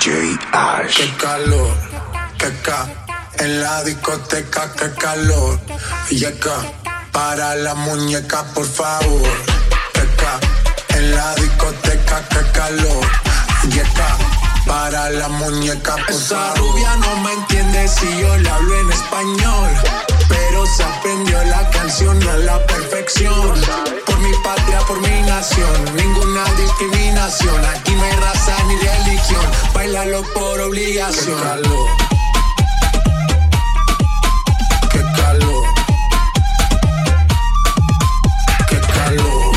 DJ Ash. Qué calor, qué ca. En la discoteca, qué calor. Y acá, para la muñeca, por favor. Qué ca. En la discoteca, qué calor. Y acá, para la muñeca, por Esa rubia no me entiende si yo le hablo en español. Pero se aprendió la canción a la perfección. Por mi patria, por mi nación. Ninguna discriminación. Aquí no hay raza ni religión. Bailalo por obligación. Qué calor. Qué calor.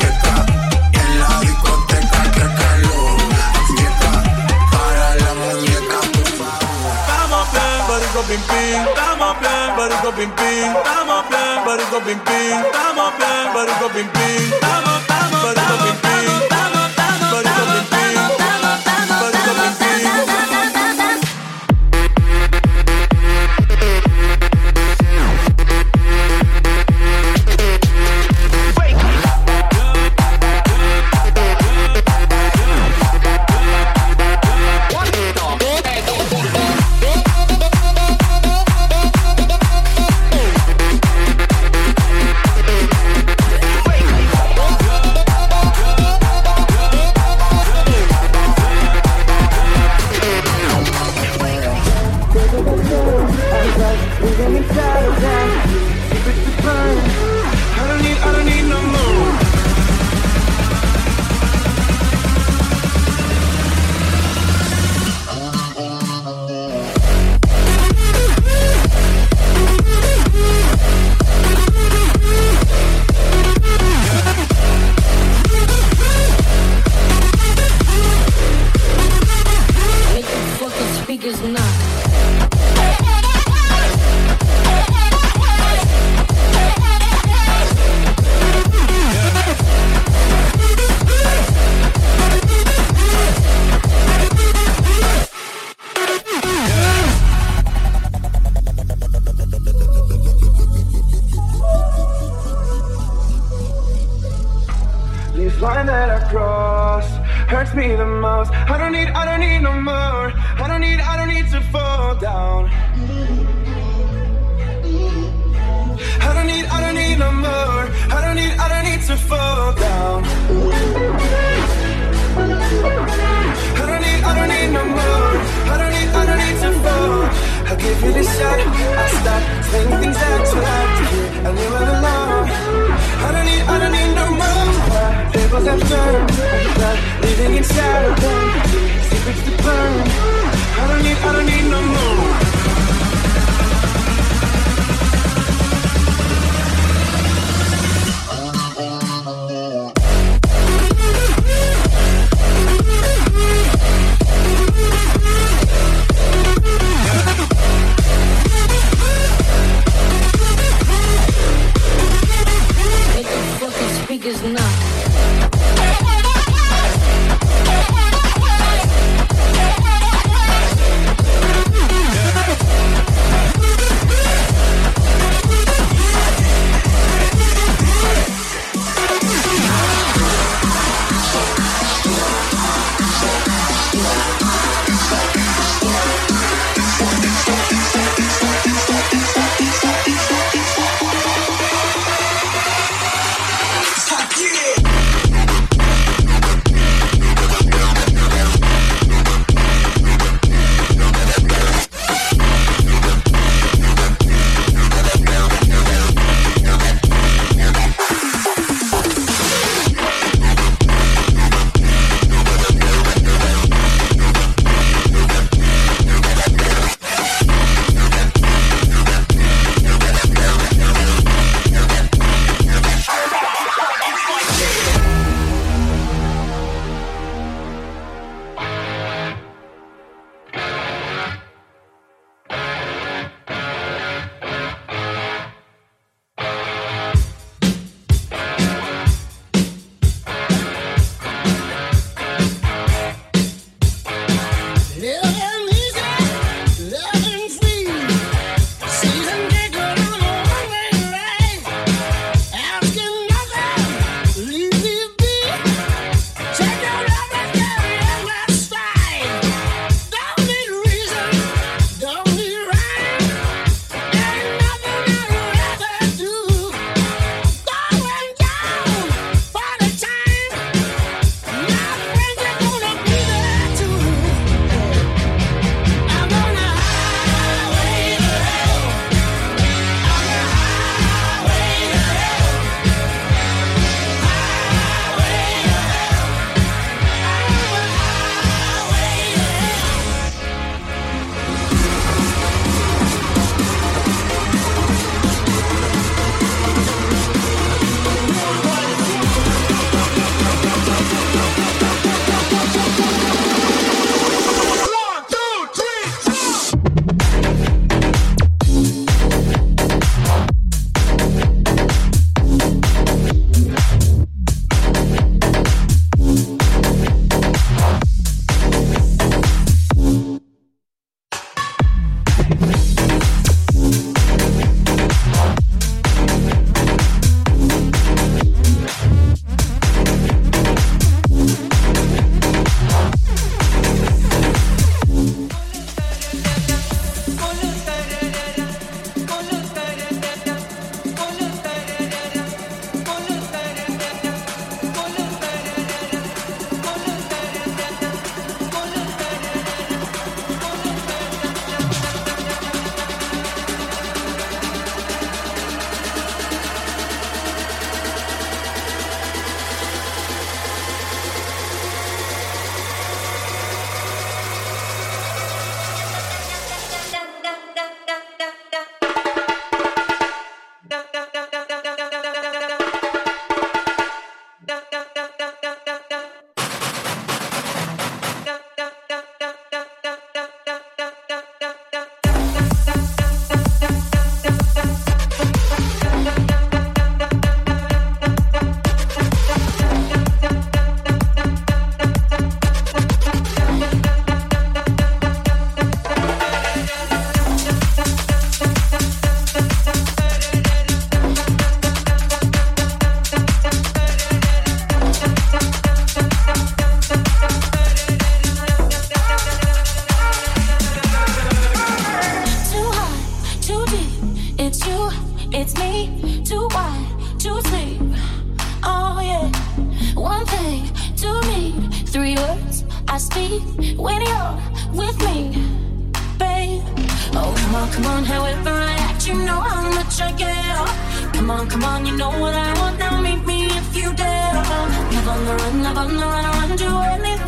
Qué calor. En la discoteca, qué calor. Y acá, para la muñeca, por favor. Estamos bien, barico pim pim. Barico pim pim. Estamos bien, barico pim pim. Estamos bien, barico pim pim. Estamos, estamos, barico pim pim. Done living in shadow. Secrets to burn. I don't need, I don't need no more. see when you're with me, babe. Oh, come on, come on, however I act, you know how much I care. Come on, come on, you know what I want, now meet me if you dare. Love on the run, love on the run, I run to anything.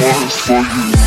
one for you.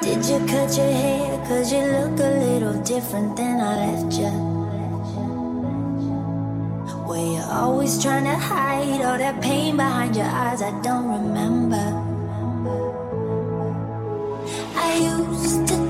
Did you cut your hair? Cause you look a little different than I left you. Were you always trying to hide all that pain behind your eyes? I don't remember. I used to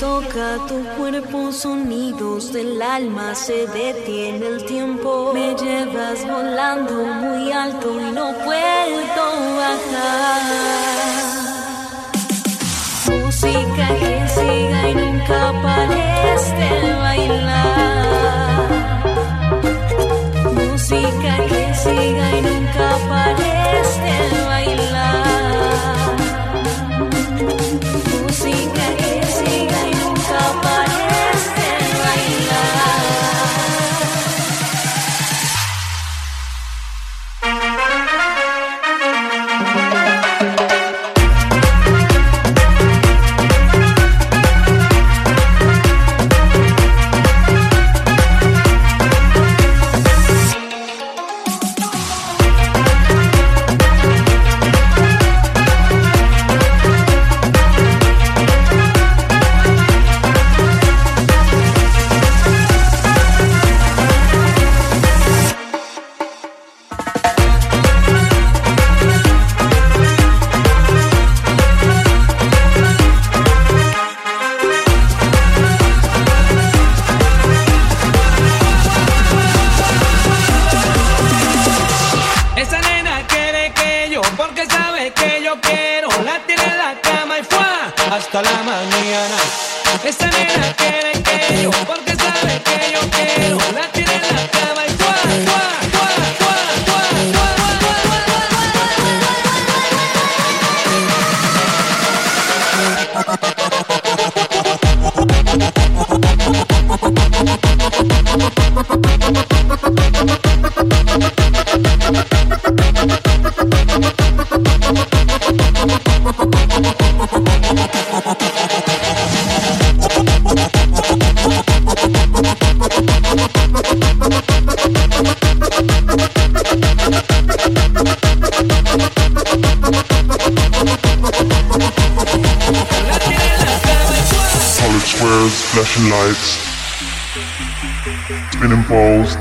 toca tu cuerpo, sonidos del alma, se detiene el tiempo. Me llevas volando muy alto y no puedo bajar. Música que siga y nunca parezca este bailar.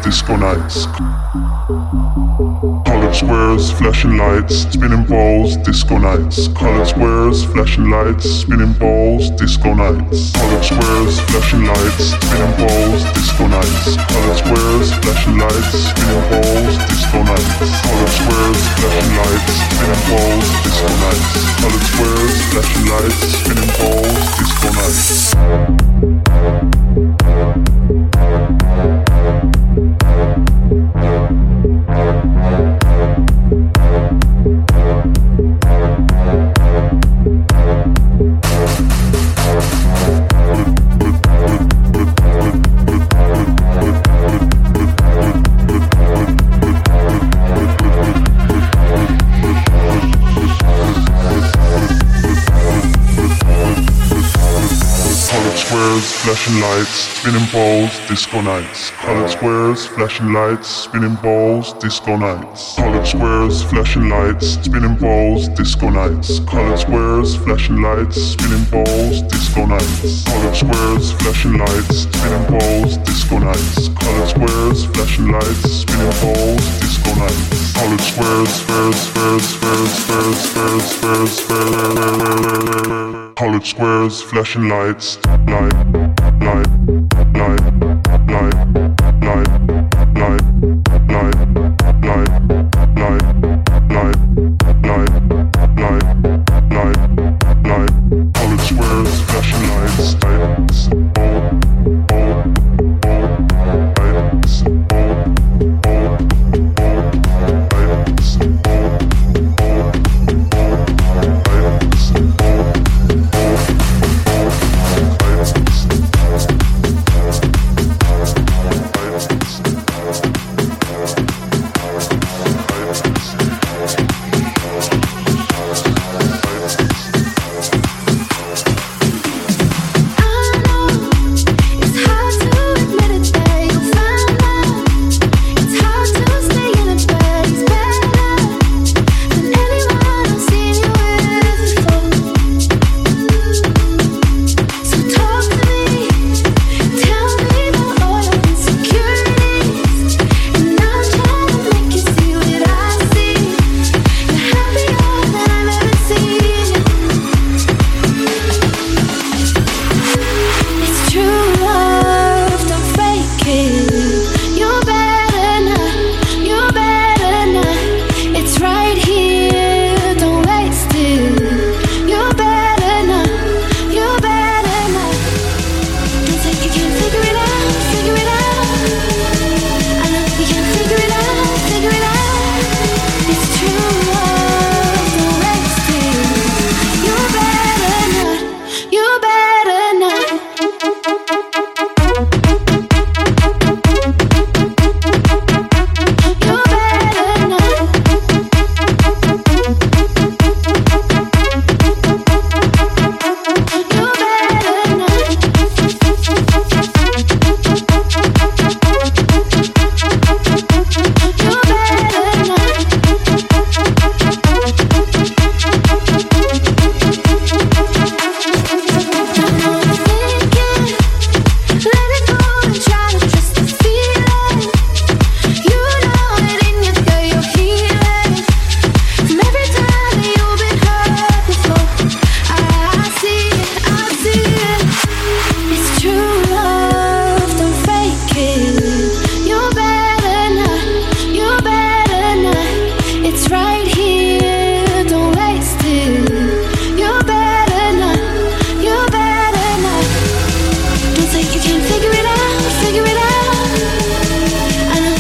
Disco nights. Colored squares, flashing lights, spinning balls, disco nights. Colored squares, flashing lights, spinning balls, disco nights. Colored squares, flashing lights, spinning balls, disco nights. Colored squares, flashing lights, spinning balls, disco nights. Colored squares, flashing lights, spinning balls, disco nights. Colored squares, flashing lights, spinning balls, disco flashing lights, spinning balls, disco nights. Colored squares, flashing lights, spinning balls, disco nights. Colored squares, flashing lights, spinning balls, disco nights. Colored squares, flashing lights, spinning balls, disco nights. Colored squares, flashing lights, spinning balls, disco nights. Colored squares, flashing lights, spinning balls, disco nights. Colored squares, squares, squares, squares, squares, squares, squares, squares. Colored squares, flashing lights, light, life.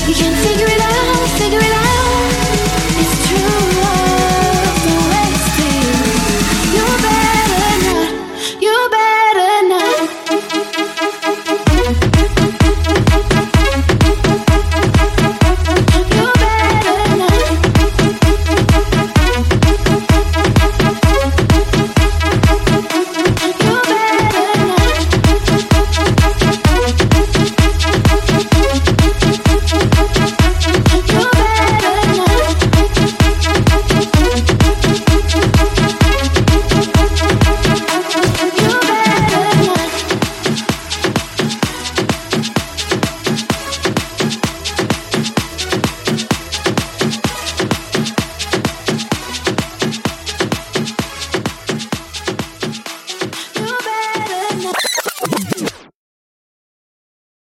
You can figure